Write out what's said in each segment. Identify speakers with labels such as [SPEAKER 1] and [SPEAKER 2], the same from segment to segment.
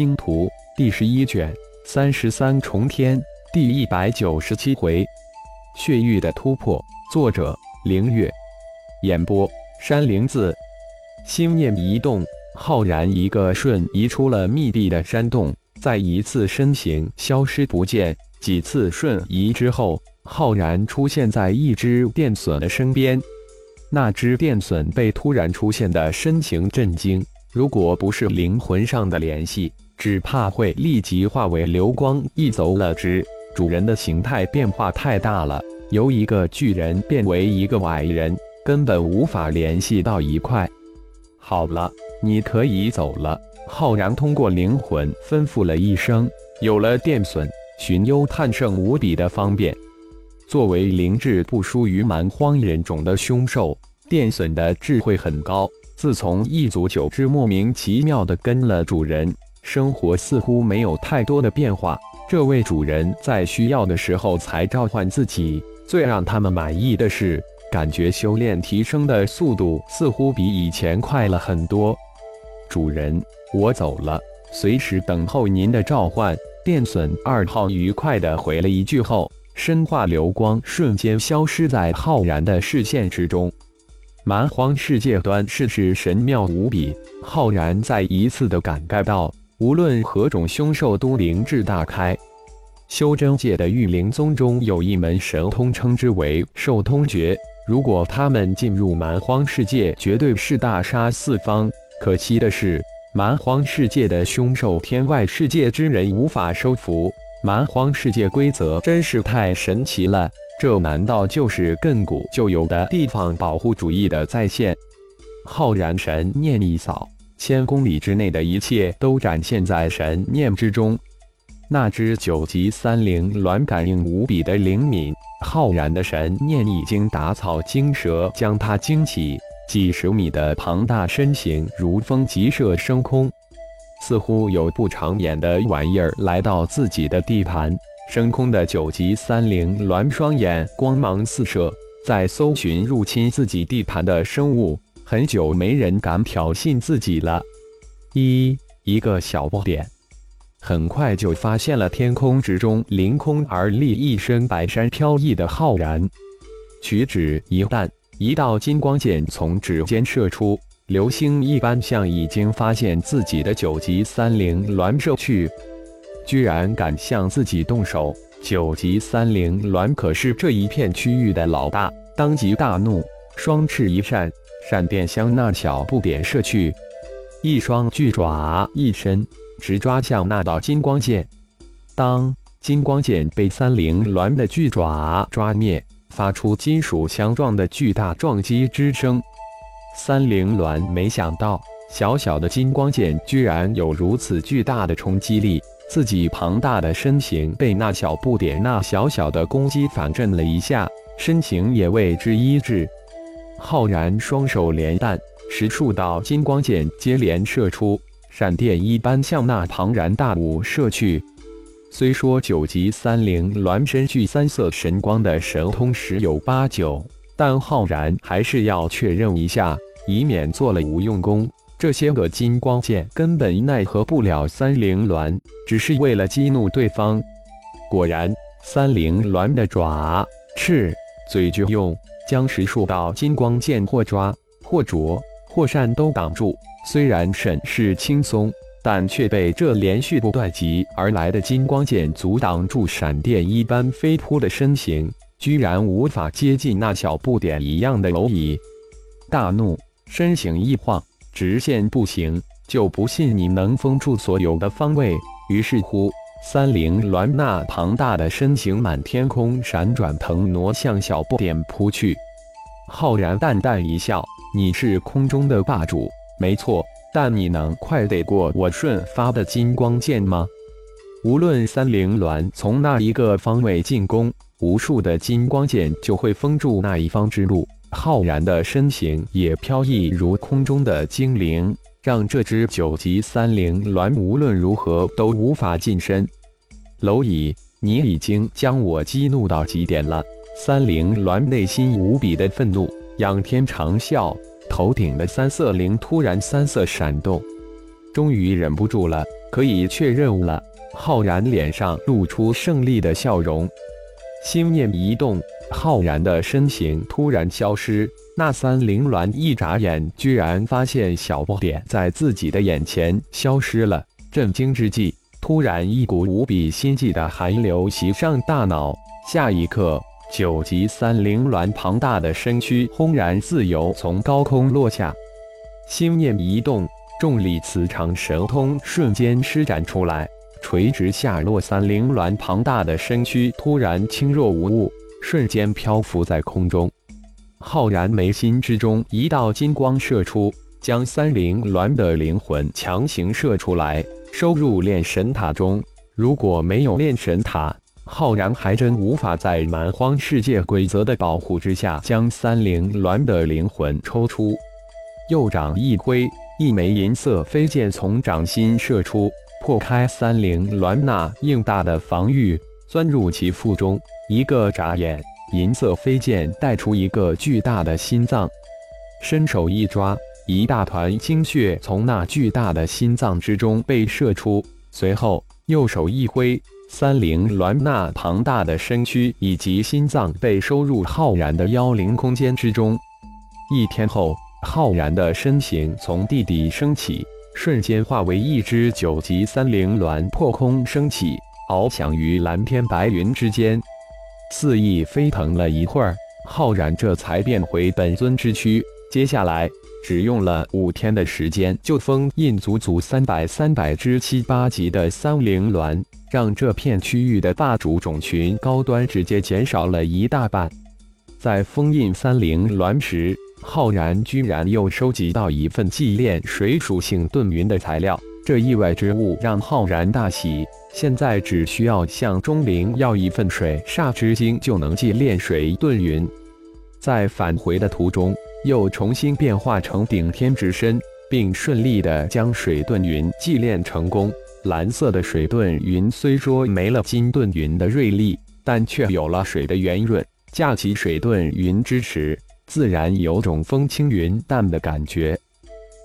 [SPEAKER 1] 星图》第十一卷三十三重天第一百九十七回，血域的突破。作者：凌月。演播：山灵子。心念一动，浩然一个瞬移出了密闭的山洞，再一次身形消失不见。几次瞬移之后，浩然出现在一只电隼的身边。那只电隼被突然出现的身形震惊，如果不是灵魂上的联系，只怕会立即化为流光一走了之。主人的形态变化太大了，由一个巨人变为一个矮人，根本无法联系到一块。好了，你可以走了。浩然通过灵魂吩咐了一声，有了电隼，寻幽探胜无比的方便。作为灵智不输于蛮荒人种的凶兽，电隼的智慧很高。自从一族九只莫名其妙的跟了主人，生活似乎没有太多的变化。这位主人在需要的时候才召唤自己。最让他们满意的是，感觉修炼提升的速度似乎比以前快了很多。主人，我走了，随时等候您的召唤。电隼二号愉快地回了一句后。身化流光，瞬间消失在浩然的视线之中。蛮荒世界端世事神妙无比，浩然再一次的感慨道：无论何种凶兽都灵智大开。修真界的御灵宗中有一门神通，称之为兽通诀。如果他们进入蛮荒世界，绝对是大杀四方。可惜的是，蛮荒世界的凶兽，天外世界之人无法收服。蛮荒世界规则真是太神奇了，这难道就是亘古就有的地方保护主义的再现？浩然神念一扫，千公里之内的一切都展现在神念之中。那只九级三灵卵感应无比的灵敏，浩然的神念已经打草惊蛇，将它惊起。几十米的庞大身形如风急射升空。似乎有不长眼的玩意儿来到自己的地盘，升空的九级三灵鸾双眼光芒四射，在搜寻入侵自己地盘的生物。很久没人敢挑衅自己了。一一个小不点，很快就发现了天空之中凌空而立、一身白衫飘逸的浩然。取指一弹，一道金光剑从指尖射出。流星一般向已经发现自己的九级三灵鸾射去，居然敢向自己动手！九级三灵鸾可是这一片区域的老大，当即大怒，双翅一扇，闪电向那小不点射去，一双巨爪一伸，直抓向那道金光剑。当金光剑被三灵鸾的巨爪抓灭，发出金属相撞的巨大撞击之声。三灵鸾没想到，小小的金光剑居然有如此巨大的冲击力，自己庞大的身形被那小不点那小小的攻击反震了一下，身形也为之一滞。浩然双手连弹，十数道金光剑接连射出，闪电一般向那庞然大物射去。虽说九级三灵鸾身具三色神光的神通十有八九。但浩然还是要确认一下，以免做了无用功。这些个金光剑根本奈何不了三灵鸾，只是为了激怒对方。果然，三灵鸾的爪、翅、嘴就用，将十数道金光剑或抓、或啄、或扇都挡住。虽然甚是轻松，但却被这连续不断击而来的金光剑阻挡住，闪电一般飞扑的身形。居然无法接近那小不点一样的蝼蚁，大怒，身形一晃，直线步行，就不信你能封住所有的方位。于是乎，三灵鸾那庞大的身形满天空闪转腾挪，向小不点扑去。浩然淡淡一笑：“你是空中的霸主，没错，但你能快得过我瞬发的金光剑吗？无论三灵鸾从那一个方位进攻。”无数的金光剑就会封住那一方之路，浩然的身形也飘逸如空中的精灵，让这只九级三灵鸾无论如何都无法近身。蝼蚁，你已经将我激怒到极点了！三灵鸾内心无比的愤怒，仰天长啸，头顶的三色灵突然三色闪动，终于忍不住了，可以确认了。浩然脸上露出胜利的笑容，心念一动，浩然的身形突然消失。那三灵鸾一眨眼，居然发现小不点在自己的眼前消失了。震惊之际，突然一股无比心悸的寒流袭上大脑。下一刻，九级三灵鸾庞大的身躯轰然自由从高空落下。心念一动，重力磁场神通瞬间施展出来。垂直下落，三灵鸾庞大的身躯突然轻若无物，瞬间漂浮在空中。浩然眉心之中一道金光射出，将三灵鸾的灵魂强行射出来，收入炼神塔中。如果没有炼神塔，浩然还真无法在蛮荒世界规则的保护之下将三灵鸾的灵魂抽出。右掌一挥，一枚银色飞剑从掌心射出。破开三灵鸾那硬大的防御，钻入其腹中。一个眨眼，银色飞剑带出一个巨大的心脏，伸手一抓，一大团精血从那巨大的心脏之中被射出。随后右手一挥，三灵鸾那庞大的身躯以及心脏被收入浩然的妖灵空间之中。一天后，浩然的身形从地底升起。瞬间化为一只九级三灵鸾，破空升起，翱翔于蓝天白云之间，肆意飞腾了一会儿，浩然这才变回本尊之躯。接下来只用了五天的时间，就封印足足三百三百只七八级的三灵鸾，让这片区域的霸主种群高端直接减少了一大半。在封印三灵鸾时。浩然居然又收集到一份祭炼水属性遁云的材料，这意外之物让浩然大喜。现在只需要向钟灵要一份水煞之精，就能祭炼水遁云。在返回的途中，又重新变化成顶天之身，并顺利的将水遁云祭炼成功。蓝色的水遁云虽说没了金遁云的锐利，但却有了水的圆润，架起水遁云之时。自然有种风轻云淡的感觉，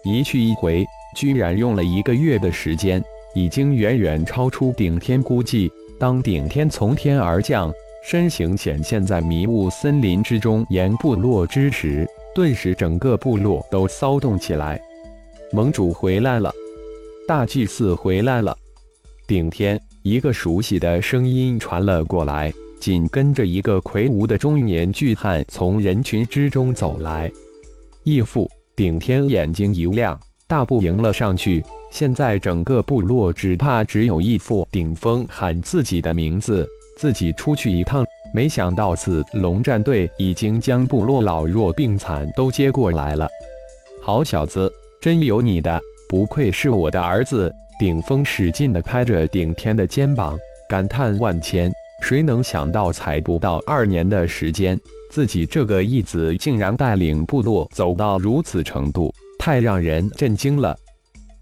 [SPEAKER 1] 一去一回，居然用了一个月的时间，已经远远超出顶天估计。当顶天从天而降，身形显现在迷雾森林之中沿部落之时，顿时整个部落都骚动起来。盟主回来了，大祭司回来了。顶天，一个熟悉的声音传了过来。紧跟着一个魁梧的中年巨汉从人群之中走来，义父顶天眼睛一亮，大步迎了上去。现在整个部落只怕只有义父顶峰喊自己的名字，自己出去一趟。没想到此龙战队已经将部落老弱病残都接过来了。好小子，真有你的，不愧是我的儿子！顶峰使劲地拍着顶天的肩膀，感叹万千。谁能想到，才不到二年的时间，自己这个义子竟然带领部落走到如此程度，太让人震惊了。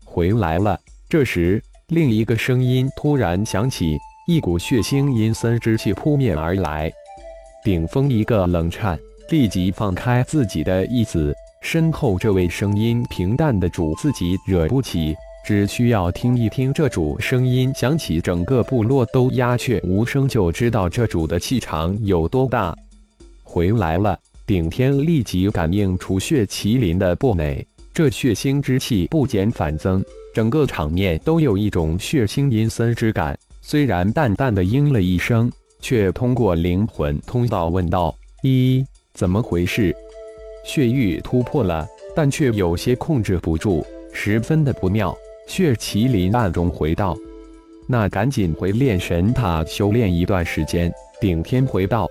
[SPEAKER 1] 回来了。这时，另一个声音突然响起，一股血腥阴森之气扑面而来。顶峰一个冷颤，立即放开自己的义子。身后这位声音平淡的主，自己惹不起。只需要听一听这主声音响起，整个部落都鸦雀无声，就知道这主的气场有多大。回来了，顶天立即感应出血麒麟的不美，这血腥之气不减反增，整个场面都有一种血腥阴森之感。虽然淡淡的应了一声，却通过灵魂通道问道：“一，怎么回事？”血域突破了，但却有些控制不住，十分的不妙。血麒麟暗中回道：“那赶紧回炼神塔修炼一段时间。”顶天回道：“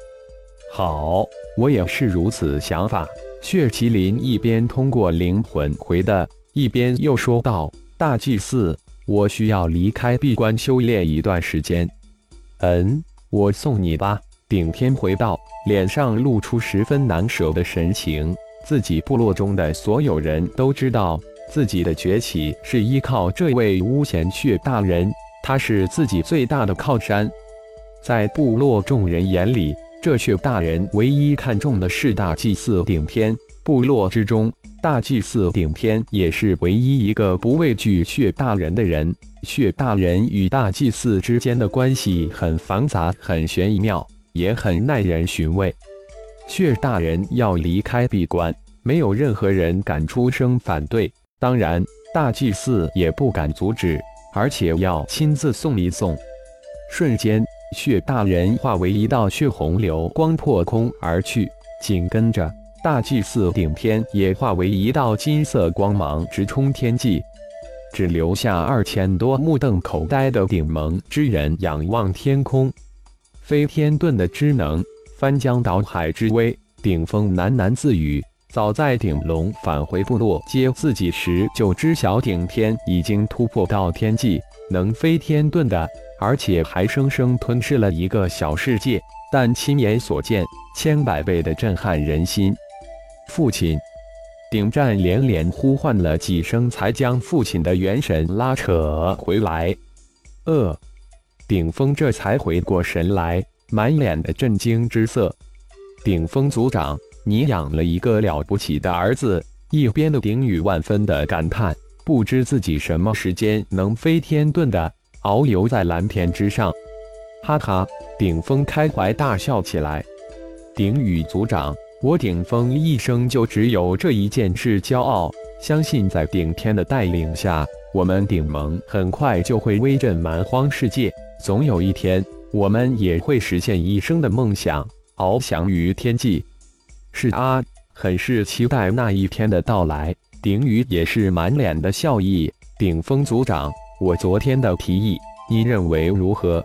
[SPEAKER 1] 好，我也是如此想法。”血麒麟一边通过灵魂回的，一边又说道：“大祭司，我需要离开闭关修炼一段时间。”“嗯，我送你吧。”顶天回道，脸上露出十分难舍的神情。自己部落中的所有人都知道。自己的崛起是依靠这位巫贤血大人，他是自己最大的靠山。在部落众人眼里，这血大人唯一看重的是大祭司顶天。部落之中，大祭司顶天也是唯一一个不畏惧血大人的人。血大人与大祭司之间的关系很繁杂，很玄妙，也很耐人寻味。血大人要离开闭关，没有任何人敢出声反对，当然大祭司也不敢阻止，而且要亲自送一送。瞬间，血大人化为一道血洪流光破空而去，紧跟着。大祭司顶天也化为一道金色光芒，直冲天际，只留下二千多目瞪口呆的顶盟之人仰望天空。飞天遁的之能，翻江倒海之威，顶峰喃喃自语。早在顶龙返回部落接自己时，就知晓顶天已经突破到天际，能飞天遁的，而且还生生吞噬了一个小世界。但亲眼所见，千百倍的震撼人心。父亲，顶战连连呼唤了几声，才将父亲的元神拉扯回来。呃，顶峰这才回过神来，满脸的震惊之色。顶峰族长，你养了一个了不起的儿子。一边的顶宇万分的感叹，不知自己什么时间能飞天遁的遨游在蓝天之上。哈哈，顶峰开怀大笑起来。顶宇族长。我顶峰一生就只有这一件事骄傲，相信在顶天的带领下，我们顶盟很快就会威震蛮荒世界。总有一天，我们也会实现一生的梦想，翱翔于天际。是啊，很是期待那一天的到来。顶宇也是满脸的笑意。顶峰族长，我昨天的提议，你认为如何？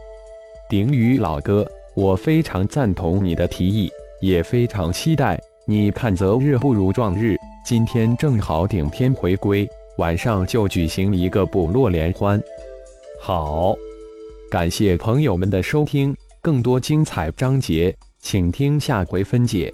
[SPEAKER 1] 顶宇老哥，我非常赞同你的提议。也非常期待你看，择日不如撞日，今天正好顶天回归，晚上就举行一个部落联欢。好，感谢朋友们的收听，更多精彩章节，请听下回分解。